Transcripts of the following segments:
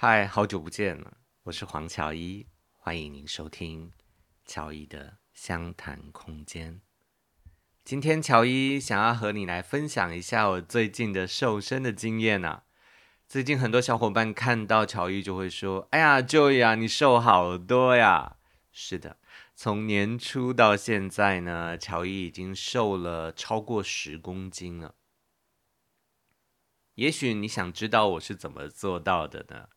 嗨，好久不见了，我是黄乔一，欢迎您收听乔一的相谈空间。今天乔一想要和你来分享一下我最近的瘦身的经验啊。最近很多小伙伴看到乔一就会说：“哎呀，Joy 啊，你瘦好多呀！”是的。从年初到现在呢，乔一已经瘦了超过十公斤了。也许你想知道我是怎么做到的呢？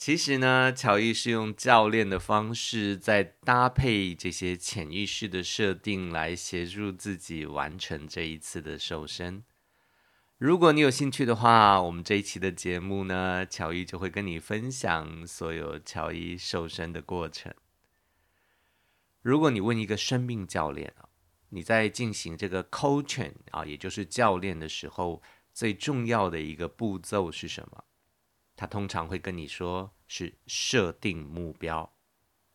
其实呢，乔伊是用教练的方式，在搭配这些潜意识的设定，来协助自己完成这一次的瘦身。如果你有兴趣的话，我们这一期的节目呢，乔伊就会跟你分享所有乔伊瘦身的过程。如果你问一个生命教练啊，你在进行这个 coaching 啊，也就是教练的时候，最重要的一个步骤是什么？他通常会跟你说是设定目标。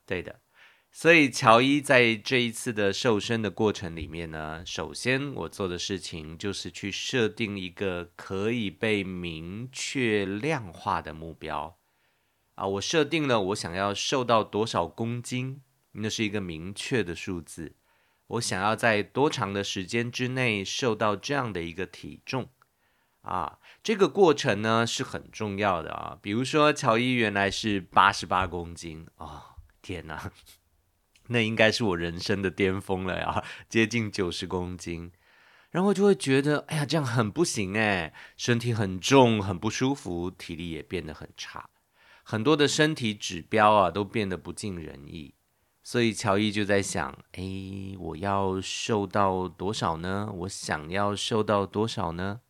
对的，所以乔伊在这一次的瘦身的过程里面呢，首先我做的事情就是去设定一个可以被明确量化的目标啊，我设定了我想要瘦到多少公斤。那是一个明确的数字，我想要在多长的时间之内瘦到这样的一个体重啊？这个过程呢是很重要的啊。比如说，乔伊原来是八十八公斤哦，天哪，那应该是我人生的巅峰了呀，接近九十公斤，然后就会觉得，哎呀，这样很不行哎，身体很重，很不舒服，体力也变得很差，很多的身体指标啊都变得不尽人意。所以乔伊就在想，诶，我要瘦到多少呢？我想要瘦到多少呢？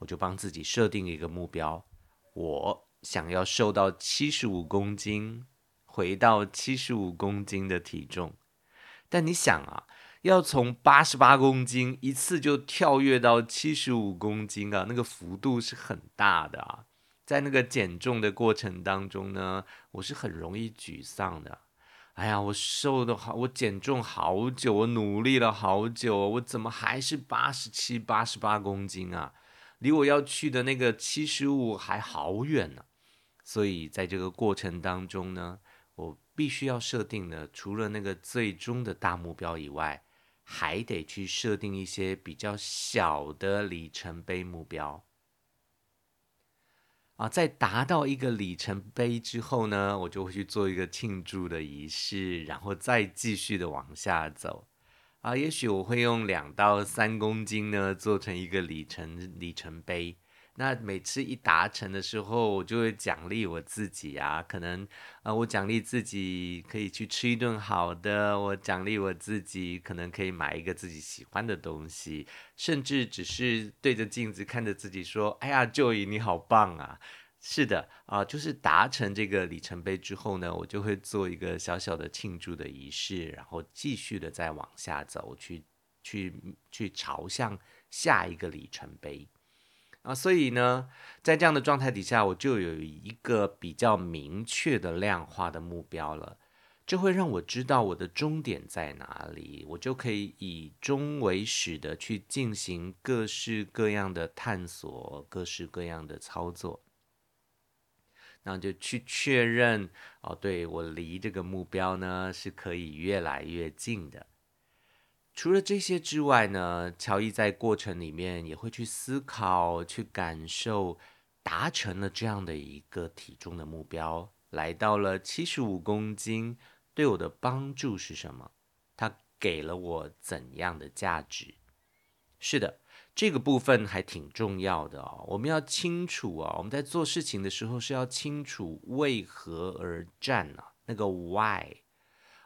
我就帮自己设定一个目标，我想要瘦到七十五公斤，回到七十五公斤的体重。但你想啊，要从八十八公斤一次就跳跃到七十五公斤啊，那个幅度是很大的啊。在那个减重的过程当中呢，我是很容易沮丧的。哎呀，我瘦的好，我减重好久，我努力了好久，我怎么还是八十七、八十八公斤啊？离我要去的那个七十五还好远呢。所以在这个过程当中呢，我必须要设定的，除了那个最终的大目标以外，还得去设定一些比较小的里程碑目标。啊，在达到一个里程碑之后呢，我就会去做一个庆祝的仪式，然后再继续的往下走。啊，也许我会用两到三公斤呢做成一个里程里程碑。那每次一达成的时候，我就会奖励我自己啊，可能啊，我奖励自己可以去吃一顿好的，我奖励我自己可能可以买一个自己喜欢的东西，甚至只是对着镜子看着自己说：“哎呀，Joy，你好棒啊！”是的啊，就是达成这个里程碑之后呢，我就会做一个小小的庆祝的仪式，然后继续的再往下走，去去去朝向下一个里程碑。啊，所以呢，在这样的状态底下，我就有一个比较明确的量化的目标了。这会让我知道我的终点在哪里，我就可以以终为始的去进行各式各样的探索，各式各样的操作。然后就去确认哦，对，我离这个目标呢是可以越来越近的。除了这些之外呢，乔伊在过程里面也会去思考、去感受，达成了这样的一个体重的目标，来到了七十五公斤，对我的帮助是什么？它给了我怎样的价值？是的，这个部分还挺重要的哦。我们要清楚啊，我们在做事情的时候是要清楚为何而战啊，那个 why。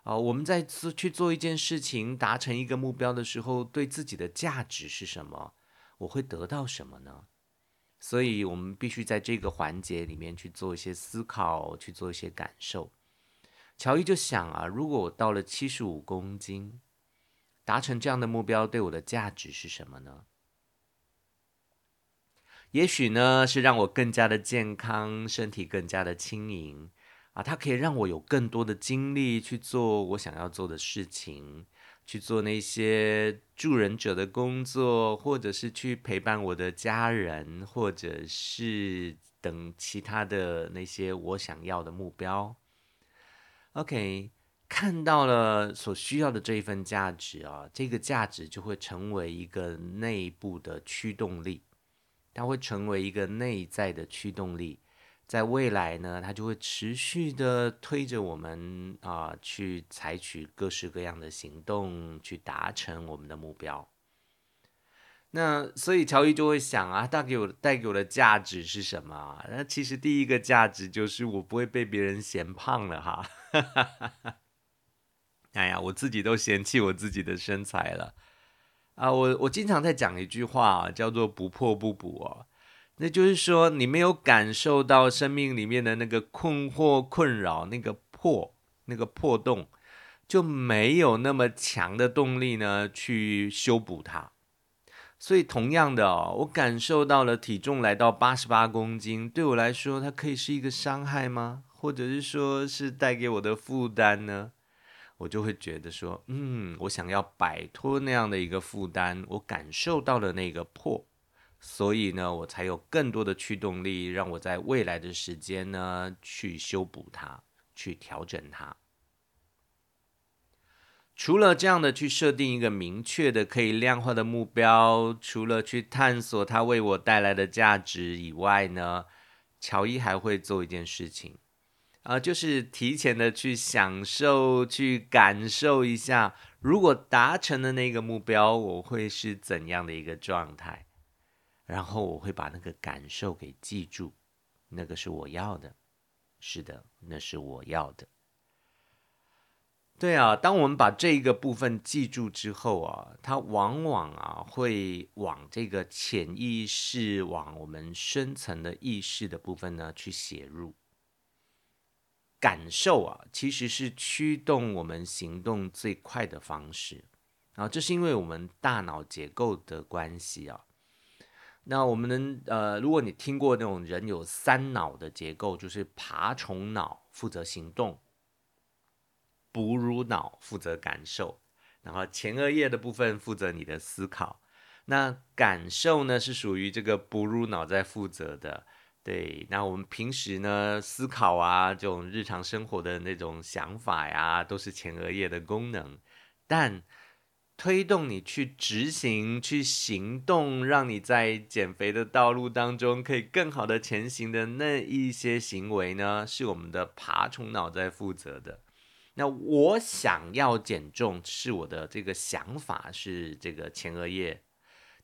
啊，我们在做去做一件事情，达成一个目标的时候，对自己的价值是什么？我会得到什么呢？所以，我们必须在这个环节里面去做一些思考，去做一些感受。乔伊就想啊，如果我到了七十五公斤，达成这样的目标，对我的价值是什么呢？也许呢，是让我更加的健康，身体更加的轻盈。啊，它可以让我有更多的精力去做我想要做的事情，去做那些助人者的工作，或者是去陪伴我的家人，或者是等其他的那些我想要的目标。OK，看到了所需要的这一份价值啊，这个价值就会成为一个内部的驱动力，它会成为一个内在的驱动力。在未来呢，它就会持续的推着我们啊、去采取各式各样的行动，去达成我们的目标。那所以乔伊就会想啊，带给我带给我的价值是什么？那其实第一个价值就是我不会被别人嫌胖了哈。哎呀，我自己都嫌弃我自己的身材了啊！我我经常在讲一句话啊，叫做“不破不补”哦。那就是说，你没有感受到生命里面的那个困惑、困扰，那个破、那个破洞，就没有那么强的动力呢，去修补它。所以，同样的哦，我感受到了体重来到八十八公斤，对我来说，它可以是一个伤害吗？或者是说是带给我的负担呢？我就会觉得说，嗯，我想要摆脱那样的一个负担，我感受到了那个破。所以呢，我才有更多的驱动力，让我在未来的时间呢，去修补它，去调整它。除了这样的去设定一个明确的可以量化的目标，除了去探索它为我带来的价值以外呢，乔伊还会做一件事情，呃，就是提前的去享受、去感受一下，如果达成的那个目标，我会是怎样的一个状态。然后我会把那个感受给记住，那个是我要的，是的，那是我要的。对啊，当我们把这个部分记住之后啊，它往往啊会往这个潜意识、往我们深层的意识的部分呢去写入。感受啊，其实是驱动我们行动最快的方式然后，这是因为我们大脑结构的关系啊。那我们能呃，如果你听过那种人有三脑的结构，就是爬虫脑负责行动，哺乳脑负责感受，然后前额叶的部分负责你的思考。那感受呢是属于这个哺乳脑在负责的。对，那我们平时呢思考啊，这种日常生活的那种想法呀，都是前额叶的功能，但。推动你去执行、去行动，让你在减肥的道路当中可以更好的前行的那一些行为呢，是我们的爬虫脑在负责的。那我想要减重，是我的这个想法是这个前额叶。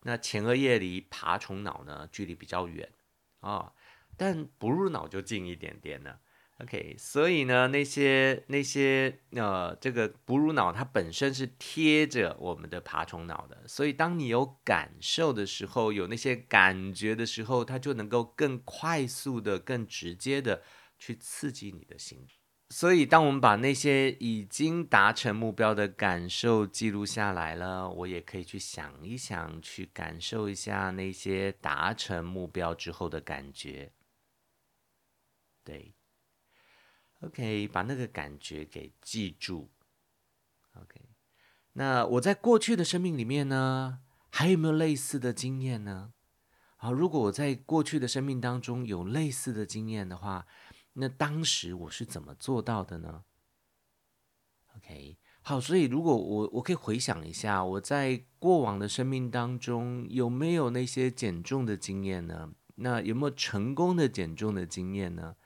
那前额叶离爬虫脑呢，距离比较远啊、哦，但哺乳脑就近一点点了。OK，所以呢，那些那些呃，这个哺乳脑它本身是贴着我们的爬虫脑的，所以当你有感受的时候，有那些感觉的时候，它就能够更快速的、更直接的去刺激你的心。所以，当我们把那些已经达成目标的感受记录下来了，我也可以去想一想，去感受一下那些达成目标之后的感觉。对。OK，把那个感觉给记住。OK，那我在过去的生命里面呢，还有没有类似的经验呢？好，如果我在过去的生命当中有类似的经验的话，那当时我是怎么做到的呢？OK，好，所以如果我我可以回想一下，我在过往的生命当中有没有那些减重的经验呢？那有没有成功的减重的经验呢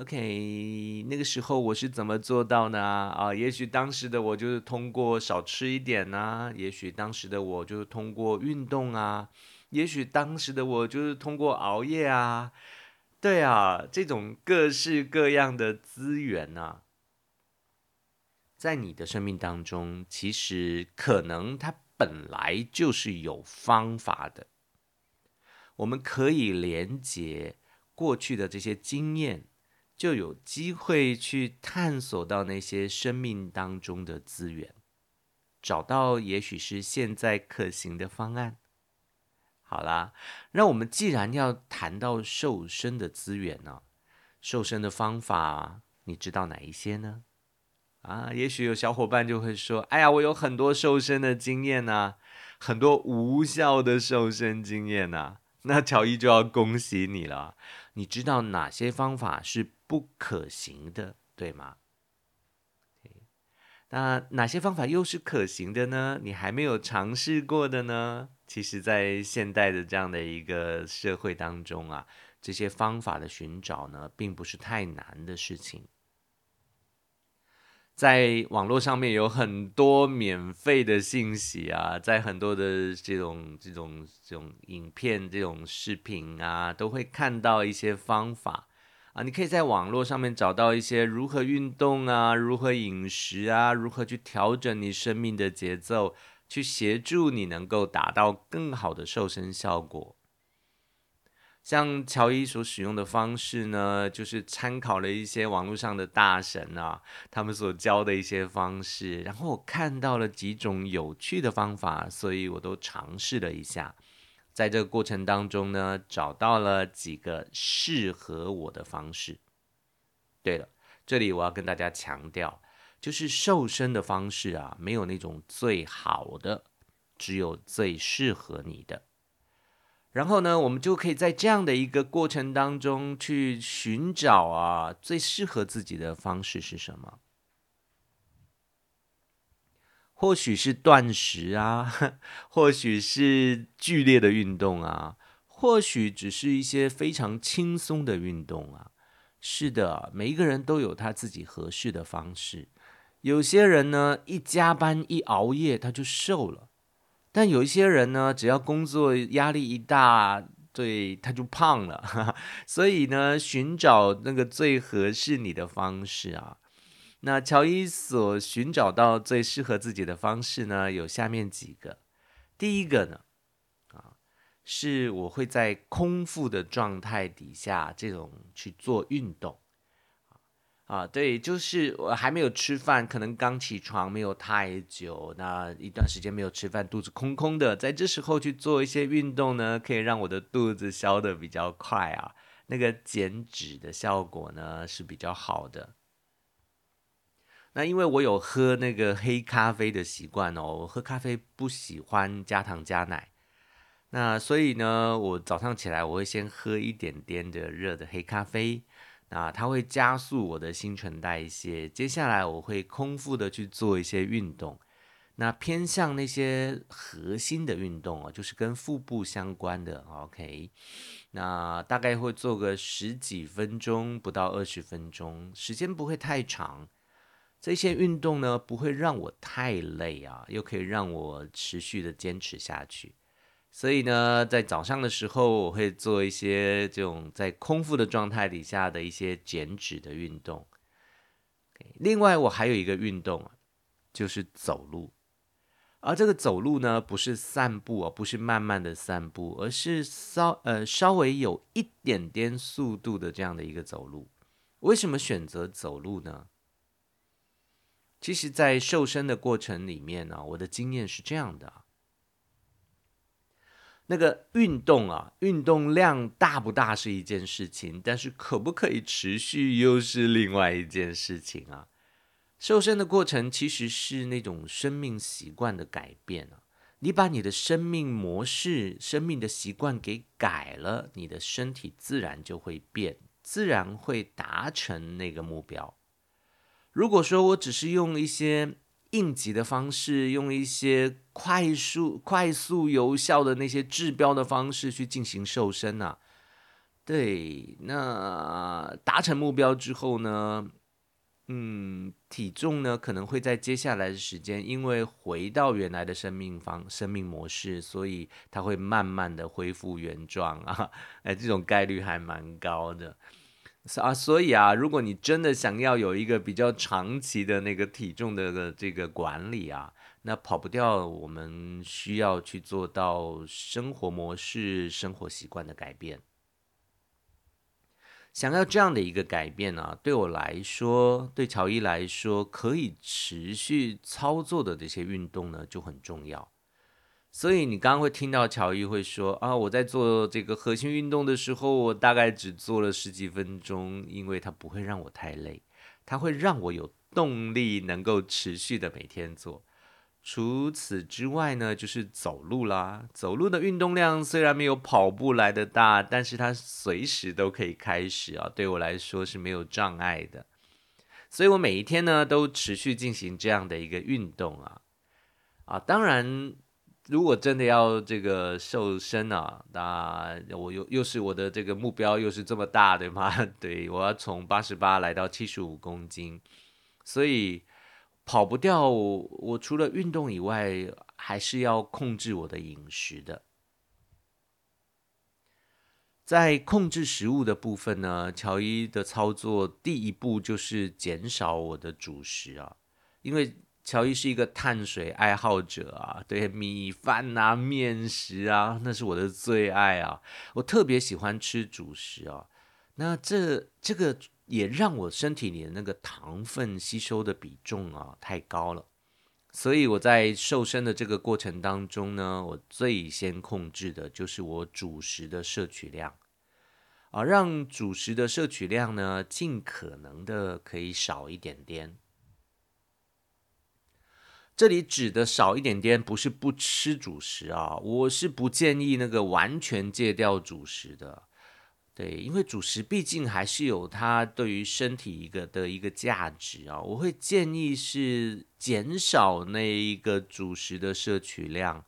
？OK，那个时候我是怎么做到呢？啊，也许当时的我就是通过少吃一点呐，也许当时的我就是通过运动啊，也许当时的我就是通过熬夜啊，对啊，这种各式各样的资源啊，在你的生命当中，其实可能它本来就是有方法的，我们可以连接过去的这些经验。就有机会去探索到那些生命当中的资源，找到也许是现在可行的方案。好啦，那我们既然要谈到瘦身的资源呢，瘦身的方法，你知道哪一些呢？啊，也许有小伙伴就会说：“哎呀，我有很多瘦身的经验呐，很多无效的瘦身经验呐。”那乔伊就要恭喜你了，你知道哪些方法是不可行的，对吗？那哪些方法又是可行的呢？你还没有尝试过的呢？其实，在现代的这样的一个社会当中啊，这些方法的寻找呢，并不是太难的事情。在网络上面有很多免费的信息啊，在很多的这种这种这种影片、这种视频啊，都会看到一些方法啊。你可以在网络上面找到一些如何运动啊，如何饮食啊，如何去调整你生命的节奏，去协助你能够达到更好的瘦身效果。像乔伊所使用的方式呢，就是参考了一些网络上的大神啊，他们所教的一些方式，然后我看到了几种有趣的方法，所以我都尝试了一下。在这个过程当中呢，找到了几个适合我的方式。对了，这里我要跟大家强调，就是瘦身的方式啊，没有那种最好的，只有最适合你的。然后呢，我们就可以在这样的一个过程当中去寻找啊，最适合自己的方式是什么？或许是断食啊，或许是剧烈的运动啊，或许只是一些非常轻松的运动啊。是的，每一个人都有他自己合适的方式。有些人呢，一加班一熬夜，他就瘦了。但有一些人呢，只要工作压力一大，对，他就胖了。所以呢，寻找那个最合适你的方式啊。那乔伊所寻找到最适合自己的方式呢，有下面几个。第一个呢，啊，是我会在空腹的状态底下，这种去做运动。啊，对，就是我还没有吃饭，可能刚起床没有太久，那一段时间没有吃饭，肚子空空的，在这时候去做一些运动呢，可以让我的肚子消得比较快啊，那个减脂的效果呢是比较好的。那因为我有喝那个黑咖啡的习惯哦，我喝咖啡不喜欢加糖加奶，那所以呢，我早上起来我会先喝一点点的热的黑咖啡。那它会加速我的新陈代谢。接下来我会空腹的去做一些运动，那偏向那些核心的运动啊，就是跟腹部相关的。OK，那大概会做个十几分钟，不到二十分钟，时间不会太长。这些运动呢，不会让我太累啊，又可以让我持续的坚持下去。所以呢，在早上的时候，我会做一些这种在空腹的状态底下的一些减脂的运动。另外，我还有一个运动，就是走路。而这个走路呢，不是散步啊，不是慢慢的散步，而是稍呃稍微有一点点速度的这样的一个走路。为什么选择走路呢？其实，在瘦身的过程里面呢，我的经验是这样的。那个运动啊，运动量大不大是一件事情，但是可不可以持续又是另外一件事情啊。瘦身的过程其实是那种生命习惯的改变啊，你把你的生命模式、生命的习惯给改了，你的身体自然就会变，自然会达成那个目标。如果说我只是用一些应急的方式，用一些快速、快速、有效的那些治标的方式去进行瘦身啊，对，那达成目标之后呢，嗯，体重呢可能会在接下来的时间，因为回到原来的生命方、生命模式，所以它会慢慢的恢复原状啊，哎，这种概率还蛮高的。啊，所以啊，如果你真的想要有一个比较长期的那个体重的这个管理啊，那跑不掉，我们需要去做到生活模式、生活习惯的改变。想要这样的一个改变呢，对我来说，对乔伊来说，可以持续操作的这些运动呢，就很重要。所以你刚刚会听到乔伊会说啊，我在做这个核心运动的时候，我大概只做了十几分钟，因为它不会让我太累，它会让我有动力能够持续的每天做。除此之外呢，就是走路啦。走路的运动量虽然没有跑步来得大，但是它随时都可以开始啊，对我来说是没有障碍的。所以我每一天呢都持续进行这样的一个运动啊啊，当然，如果真的要这个瘦身啊，那我又又是我的这个目标又是这么大，对吗？对，我要从八十八来到七十五公斤，所以。跑不掉我，我除了运动以外，还是要控制我的饮食的。在控制食物的部分呢，乔伊的操作第一步就是减少我的主食啊，因为乔伊是一个碳水爱好者啊，对米饭啊、面食啊，那是我的最爱啊，我特别喜欢吃主食啊。那这这个。也让我身体里的那个糖分吸收的比重啊太高了，所以我在瘦身的这个过程当中呢，我最先控制的就是我主食的摄取量，啊，让主食的摄取量呢尽可能的可以少一点点。这里指的少一点点，不是不吃主食啊，我是不建议那个完全戒掉主食的。对，因为主食毕竟还是有它对于身体一个的一个价值啊，我会建议是减少那一个主食的摄取量，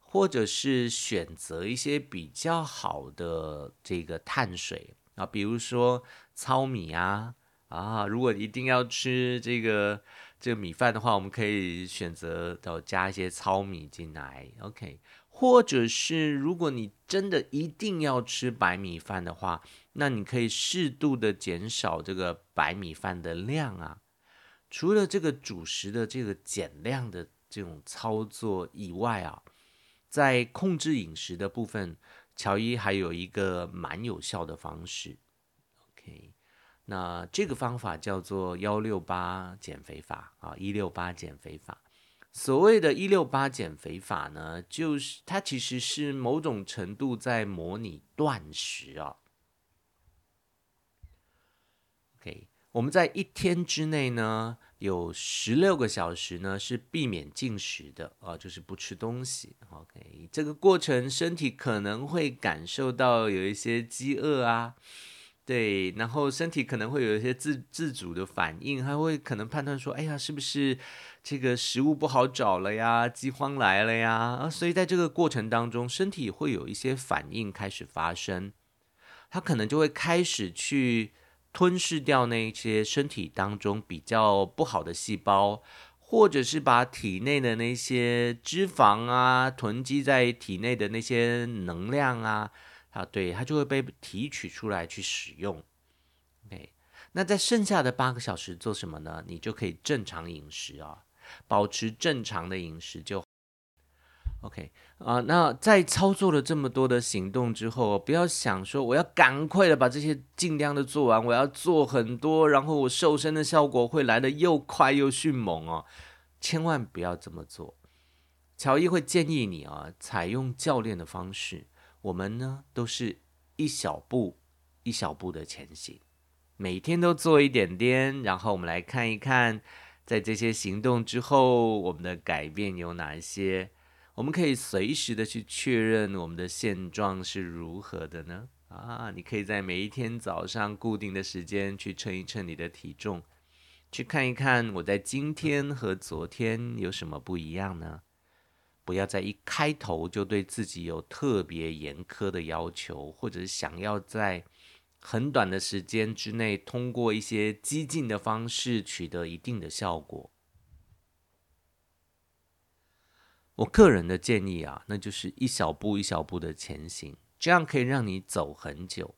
或者是选择一些比较好的这个碳水啊，比如说糙米啊啊，如果一定要吃这个这个米饭的话，我们可以选择到加一些糙米进来，OK。或者是，如果你真的一定要吃白米饭的话，那你可以适度的减少这个白米饭的量啊。除了这个主食的这个减量的这种操作以外啊，在控制饮食的部分，乔伊还有一个蛮有效的方式。那这个方法叫做幺六八减肥法啊，一六八减肥法。所谓的“一六八”减肥法呢，就是它其实是某种程度在模拟断食啊。OK，我们在一天之内呢，有十六个小时呢是避免进食的啊，就是不吃东西。OK，这个过程身体可能会感受到有一些饥饿啊。对，然后身体可能会有一些自自主的反应，还会可能判断说，哎呀，是不是这个食物不好找了呀，饥荒来了呀？啊，所以在这个过程当中，身体会有一些反应开始发生，它可能就会开始去吞噬掉那些身体当中比较不好的细胞，或者是把体内的那些脂肪啊，囤积在体内的那些能量啊。啊，对，它就会被提取出来去使用。OK，那在剩下的八个小时做什么呢？你就可以正常饮食啊，保持正常的饮食就 OK 啊。那在操作了这么多的行动之后，不要想说我要赶快的把这些尽量的做完，我要做很多，然后我瘦身的效果会来得又快又迅猛哦。千万不要这么做。乔伊会建议你啊，采用教练的方式。我们呢，都是一小步一小步的前行，每天都做一点点，然后我们来看一看，在这些行动之后，我们的改变有哪些？我们可以随时的去确认我们的现状是如何的呢？啊，你可以在每一天早上固定的时间去称一称你的体重，去看一看我在今天和昨天有什么不一样呢？不要在一开头就对自己有特别严苛的要求，或者想要在很短的时间之内通过一些激进的方式取得一定的效果。我个人的建议啊，那就是一小步一小步的前行，这样可以让你走很久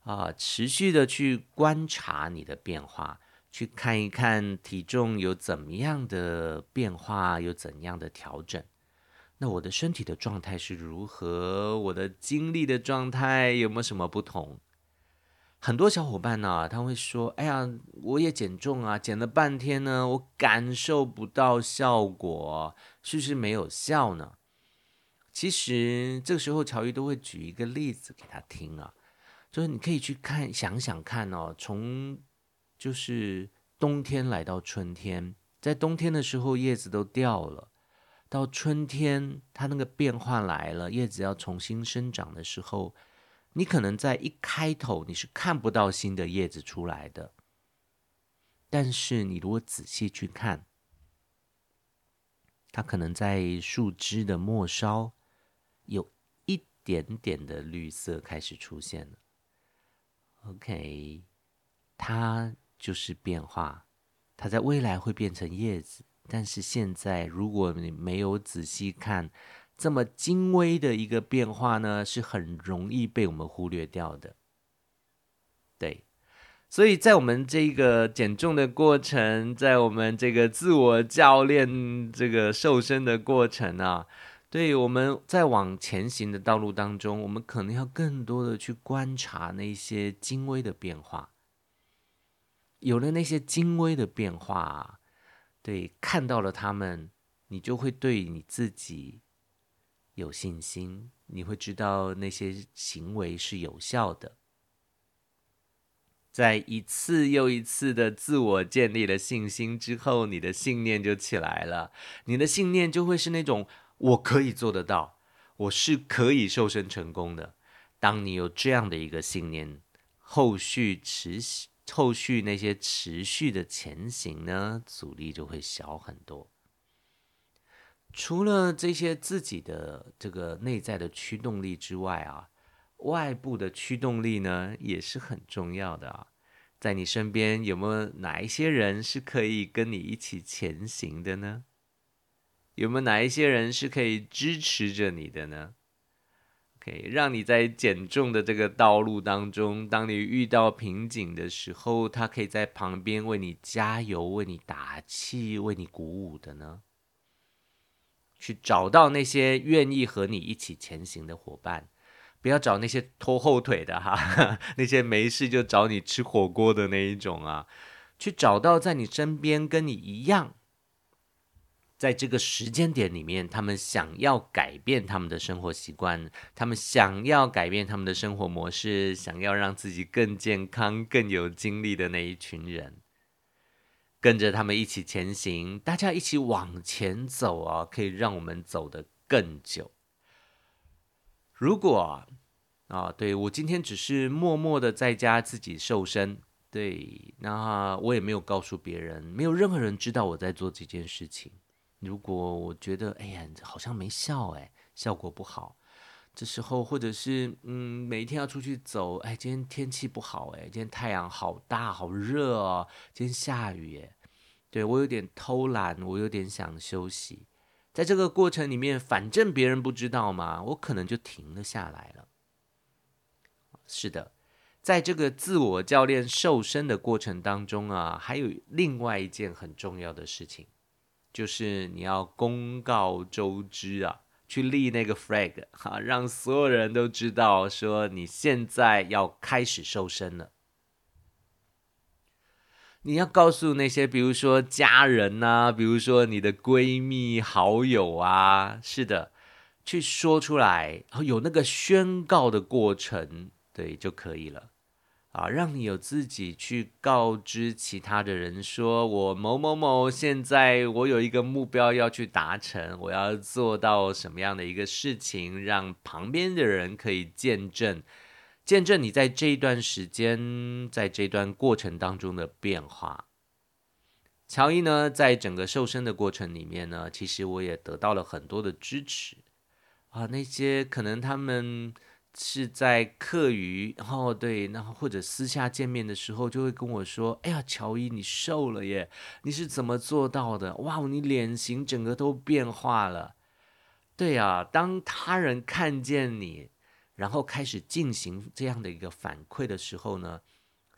啊，持续的去观察你的变化，去看一看体重有怎么样的变化，有怎样的调整。那我的身体的状态是如何？我的精力的状态有没有什么不同？很多小伙伴呢、他会说：“哎呀，我也减重啊，减了半天呢，我感受不到效果，是不是没有效呢？”其实这个时候，乔伊都会举一个例子给他听啊，就是你可以去看，想想看哦，从就是冬天来到春天，在冬天的时候叶子都掉了。到春天，它那个变化来了，叶子要重新生长的时候，你可能在一开头你是看不到新的叶子出来的。但是你如果仔细去看，它可能在树枝的末梢有一点点的绿色开始出现了。OK，它就是变化，它在未来会变成叶子。但是现在，如果你没有仔细看，这么精微的一个变化呢，是很容易被我们忽略掉的。对，所以在我们这个减重的过程，在我们这个自我教练这个瘦身的过程啊，对，我们在往前行的道路当中，我们可能要更多的去观察那些精微的变化。有了那些精微的变化啊。对，看到了他们，你就会对你自己有信心。你会知道那些行为是有效的。在一次又一次的自我建立了信心之后，你的信念就起来了。你的信念就会是那种我可以做得到，我是可以瘦身成功的。当你有这样的一个信念，后续持续。后续那些持续的前行呢，阻力就会小很多。除了这些自己的这个内在的驱动力之外啊，外部的驱动力呢也是很重要的啊。在你身边有没有哪一些人是可以跟你一起前行的呢？有没有哪一些人是可以支持着你的呢？让你在减重的这个道路当中，当你遇到瓶颈的时候，他可以在旁边为你加油、为你打气、为你鼓舞的呢。去找到那些愿意和你一起前行的伙伴，不要找那些拖后腿的哈，那些没事就找你吃火锅的那一种啊。去找到在你身边跟你一样。在这个时间点里面，他们想要改变他们的生活习惯，他们想要改变他们的生活模式，想要让自己更健康、更有精力的那一群人，跟着他们一起前行，大家一起往前走啊，可以让我们走得更久。如果啊，对，我今天只是默默的在家自己瘦身，对，那我也没有告诉别人，没有任何人知道我在做这件事情。如果我觉得哎呀，好像没效哎，效果不好，这时候或者是嗯，每一天要出去走，哎，今天天气不好哎，今天太阳好大好热哦，今天下雨哎，对，我有点偷懒，我有点想休息，在这个过程里面，反正别人不知道嘛，我可能就停了下来了。是的，在这个自我教练瘦身的过程当中啊，还有另外一件很重要的事情。就是你要公告周知啊，去立那个 flag 哈，让所有人都知道说你现在要开始瘦身了。你要告诉那些，比如说家人呐，比如说你的闺蜜好友啊，是的，去说出来，然后有那个宣告的过程，对，就可以了。啊，让你有自己去告知其他的人说，我某某某现在我有一个目标要去达成，我要做到什么样的一个事情，让旁边的人可以见证，见证你在这一段时间，在这段过程当中的变化。乔伊呢，在整个瘦身的过程里面呢，其实我也得到了很多的支持啊，那些可能他们。是在课余，然后对，然后或者私下见面的时候，就会跟我说：“哎呀，乔伊，你瘦了耶！你是怎么做到的？哇，你脸型整个都变化了。”对啊，当他人看见你，然后开始进行这样的一个反馈的时候呢，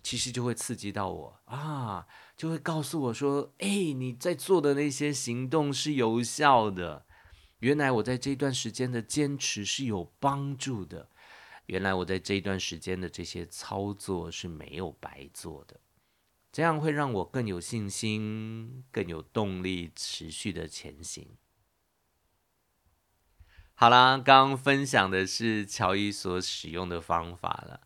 其实就会刺激到我啊，就会告诉我说：“哎，你在做的那些行动是有效的，原来我在这段时间的坚持是有帮助的。”原来我在这一段时间的这些操作是没有白做的，这样会让我更有信心、更有动力，持续的前行。好啦，刚刚分享的是乔伊所使用的方法了。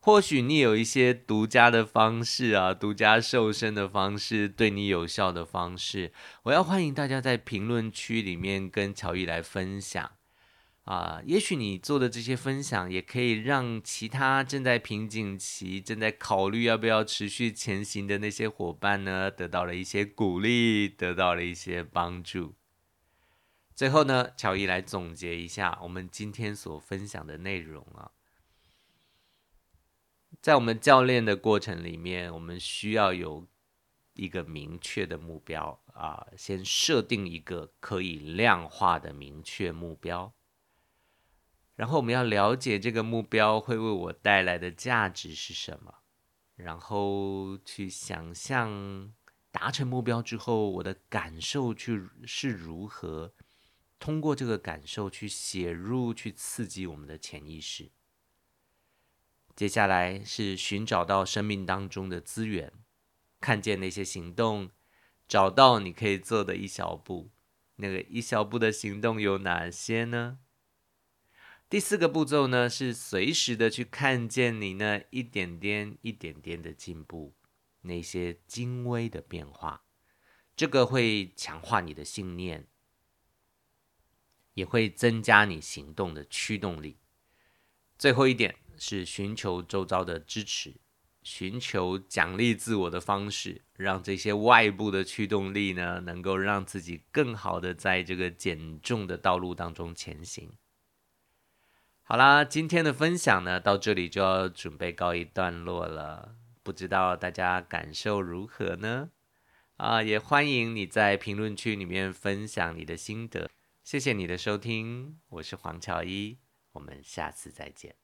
或许你有一些独家的方式啊，独家瘦身的方式，对你有效的方式，我要欢迎大家在评论区里面跟乔伊来分享啊。也许你做的这些分享，也可以让其他正在瓶颈期、正在考虑要不要持续前行的那些伙伴呢，得到了一些鼓励，得到了一些帮助。最后呢，乔伊来总结一下我们今天所分享的内容啊。在我们教练的过程里面，我们需要有一个明确的目标啊，先设定一个可以量化的明确目标，然后我们要了解这个目标会为我带来的价值是什么，然后去想象达成目标之后我的感受去是如何，通过这个感受去写入去刺激我们的潜意识。接下来是寻找到生命当中的资源，看见那些行动，找到你可以做的一小步。那个一小步的行动有哪些呢？第四个步骤呢，是随时的去看见你那一点点、一点点的进步，那些精微的变化。这个会强化你的信念，也会增加你行动的驱动力。最后一点。是寻求周遭的支持，寻求奖励自我的方式，让这些外部的驱动力呢，能够让自己更好的在这个减重的道路当中前行。好啦，今天的分享呢，到这里就要准备告一段落了，不知道大家感受如何呢？啊，也欢迎你在评论区里面分享你的心得。谢谢你的收听，我是黄乔一，我们下次再见。